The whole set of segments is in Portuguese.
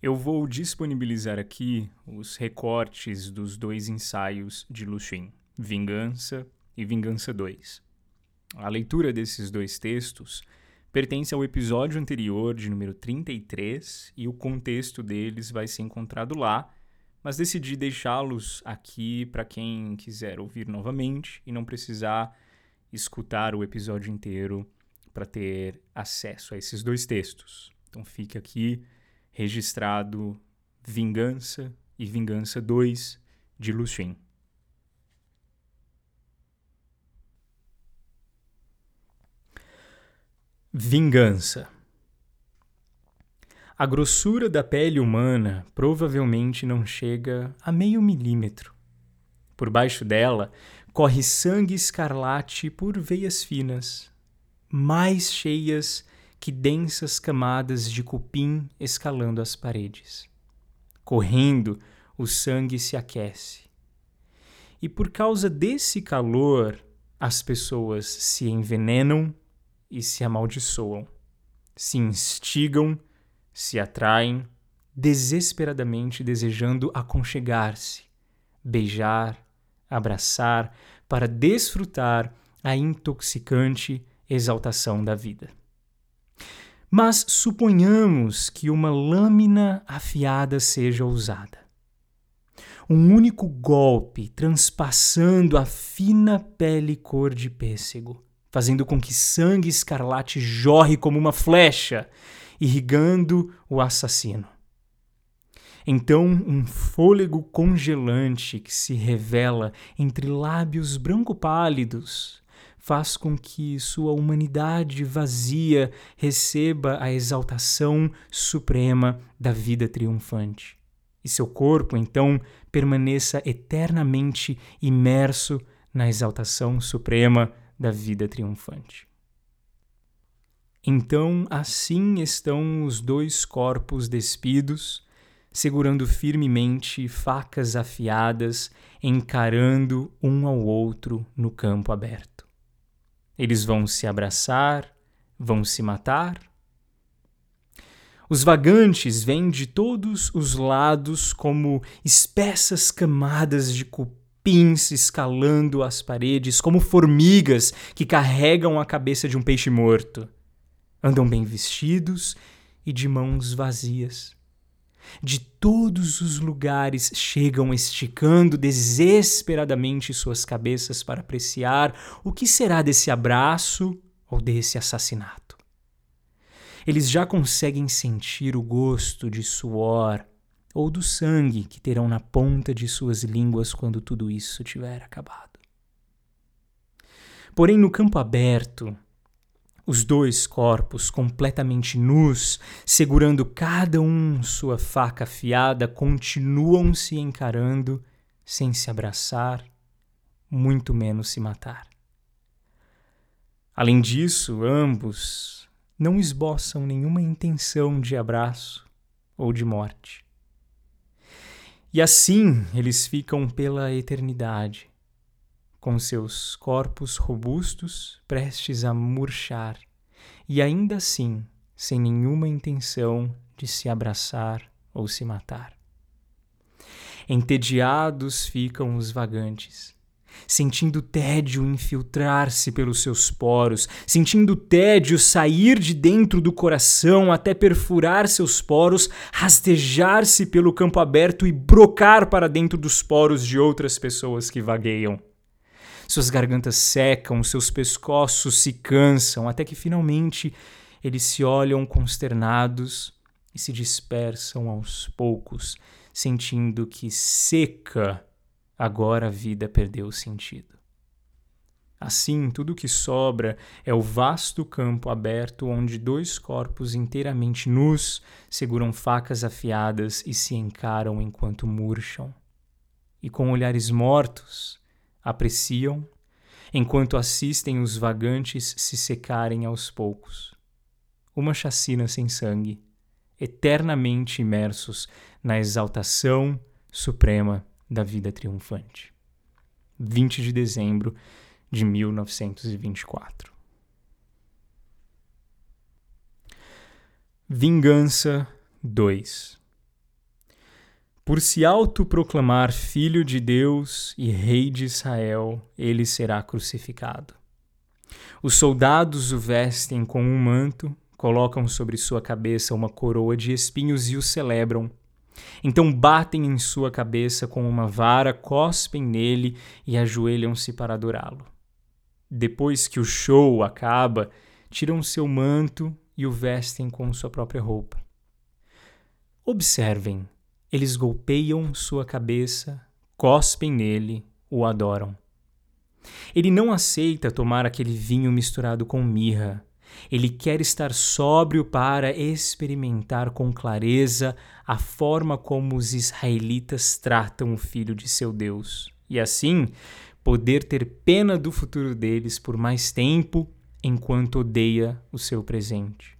Eu vou disponibilizar aqui os recortes dos dois ensaios de Lucien, Vingança e Vingança 2. A leitura desses dois textos pertence ao episódio anterior, de número 33, e o contexto deles vai ser encontrado lá, mas decidi deixá-los aqui para quem quiser ouvir novamente e não precisar escutar o episódio inteiro para ter acesso a esses dois textos. Então fica aqui registrado Vingança e Vingança 2 de Lucien. Vingança. A grossura da pele humana provavelmente não chega a meio milímetro. Por baixo dela corre sangue escarlate por veias finas, mais cheias que densas camadas de cupim escalando as paredes. Correndo, o sangue se aquece. E por causa desse calor, as pessoas se envenenam e se amaldiçoam, se instigam, se atraem, desesperadamente desejando aconchegar-se, beijar, abraçar, para desfrutar a intoxicante exaltação da vida. Mas suponhamos que uma lâmina afiada seja usada. Um único golpe transpassando a fina pele cor de pêssego, fazendo com que sangue escarlate jorre como uma flecha, irrigando o assassino. Então, um fôlego congelante que se revela entre lábios branco pálidos faz com que sua humanidade vazia receba a exaltação suprema da vida triunfante. E seu corpo, então, permaneça eternamente imerso na exaltação suprema da vida triunfante. Então, assim estão os dois corpos despidos, segurando firmemente facas afiadas, encarando um ao outro no campo aberto. Eles vão se abraçar, vão se matar. Os vagantes vêm de todos os lados como espessas camadas de cupins escalando as paredes, como formigas que carregam a cabeça de um peixe morto. Andam bem vestidos e de mãos vazias de todos os lugares chegam esticando desesperadamente suas cabeças para apreciar o que será desse abraço ou desse assassinato. Eles já conseguem sentir o gosto de suor ou do sangue que terão na ponta de suas línguas quando tudo isso tiver acabado. Porém, no campo aberto, os dois corpos completamente nus, segurando cada um sua faca afiada, continuam se encarando sem se abraçar, muito menos se matar. Além disso, ambos não esboçam nenhuma intenção de abraço ou de morte. E assim eles ficam pela eternidade, com seus corpos robustos prestes a murchar, e ainda assim sem nenhuma intenção de se abraçar ou se matar. Entediados ficam os vagantes, sentindo tédio infiltrar-se pelos seus poros, sentindo tédio sair de dentro do coração até perfurar seus poros, rastejar-se pelo campo aberto e brocar para dentro dos poros de outras pessoas que vagueiam. Suas gargantas secam, seus pescoços se cansam, até que finalmente eles se olham consternados e se dispersam aos poucos, sentindo que seca agora a vida perdeu o sentido. Assim, tudo que sobra é o vasto campo aberto onde dois corpos inteiramente nus seguram facas afiadas e se encaram enquanto murcham. E com olhares mortos, apreciam, enquanto assistem os vagantes se secarem aos poucos. Uma chacina sem sangue, eternamente imersos na exaltação suprema da vida triunfante. 20 de dezembro de 1924. Vingança 2 Por se autoproclamar filho de Deus e rei de Israel, ele será crucificado. Os soldados o vestem com um manto, colocam sobre sua cabeça uma coroa de espinhos e o celebram. Então batem em sua cabeça com uma vara, cospem nele e ajoelham-se para adorá-lo. Depois que o show acaba, tiram seu manto e o vestem com sua própria roupa. Observem, eles golpeiam sua cabeça, cospem nele, o adoram. Ele não aceita tomar aquele vinho misturado com mirra. Ele quer estar sóbrio para experimentar com clareza a forma como os israelitas tratam o filho de seu Deus. E assim, poder ter pena do futuro deles por mais tempo enquanto odeia o seu presente.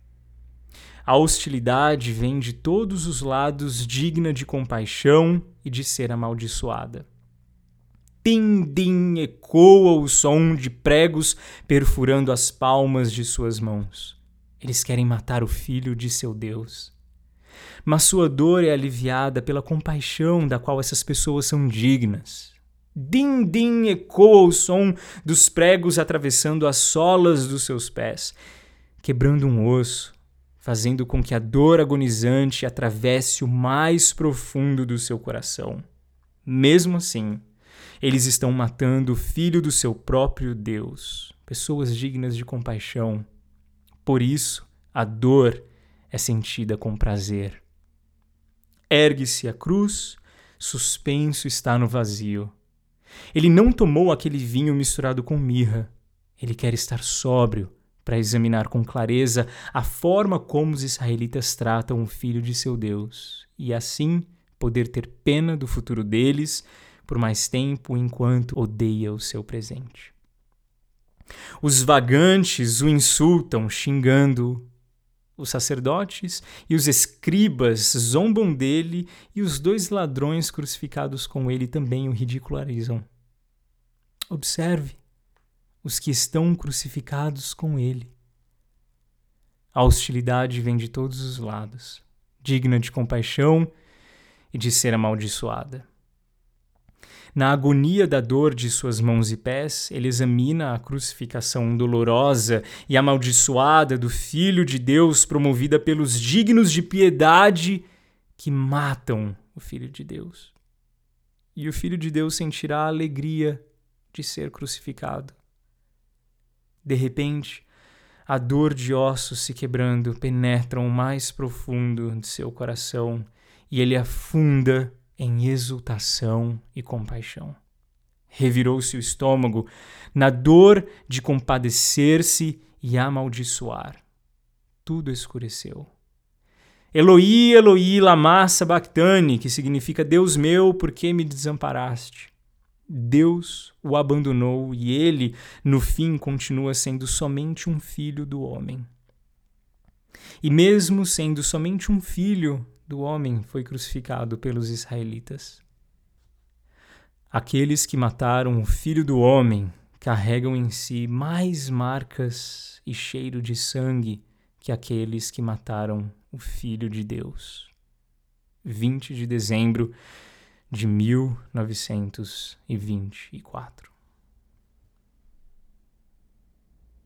A hostilidade vem de todos os lados, digna de compaixão e de ser amaldiçoada. Tim-dim ecoa o som de pregos perfurando as palmas de suas mãos. Eles querem matar o filho de seu Deus. Mas sua dor é aliviada pela compaixão da qual essas pessoas são dignas. Din-din ecoa o som dos pregos atravessando as solas dos seus pés, quebrando um osso, fazendo com que a dor agonizante atravesse o mais profundo do seu coração. Mesmo assim, eles estão matando o filho do seu próprio Deus, pessoas dignas de compaixão. Por isso, a dor é sentida com prazer. Ergue-se a cruz, suspenso está no vazio. Ele não tomou aquele vinho misturado com mirra. Ele quer estar sóbrio para examinar com clareza a forma como os israelitas tratam o filho de seu Deus e assim poder ter pena do futuro deles por mais tempo enquanto odeia o seu presente. Os vagantes o insultam, xingando. Os sacerdotes e os escribas zombam dele e os dois ladrões crucificados com ele também o ridicularizam. Observe os que estão crucificados com ele. A hostilidade vem de todos os lados, digna de compaixão e de ser amaldiçoada. Na agonia da dor de suas mãos e pés, ele examina a crucificação dolorosa e amaldiçoada do Filho de Deus, promovida pelos dignos de piedade que matam o Filho de Deus. E o Filho de Deus sentirá a alegria de ser crucificado. De repente, a dor de ossos se quebrando penetra o mais profundo de seu coração e ele afunda em exultação e compaixão. Revirou-se o estômago na dor de compadecer-se e amaldiçoar. Tudo escureceu. Eloi, Eloi, lama sabachthani, que significa Deus meu, por que me desamparaste? Deus o abandonou e ele, no fim, continua sendo somente um filho do homem. E mesmo sendo somente um filho, do homem foi crucificado pelos israelitas. Aqueles que mataram o filho do homem carregam em si mais marcas e cheiro de sangue que aqueles que mataram o filho de Deus. 20 de dezembro de 1924.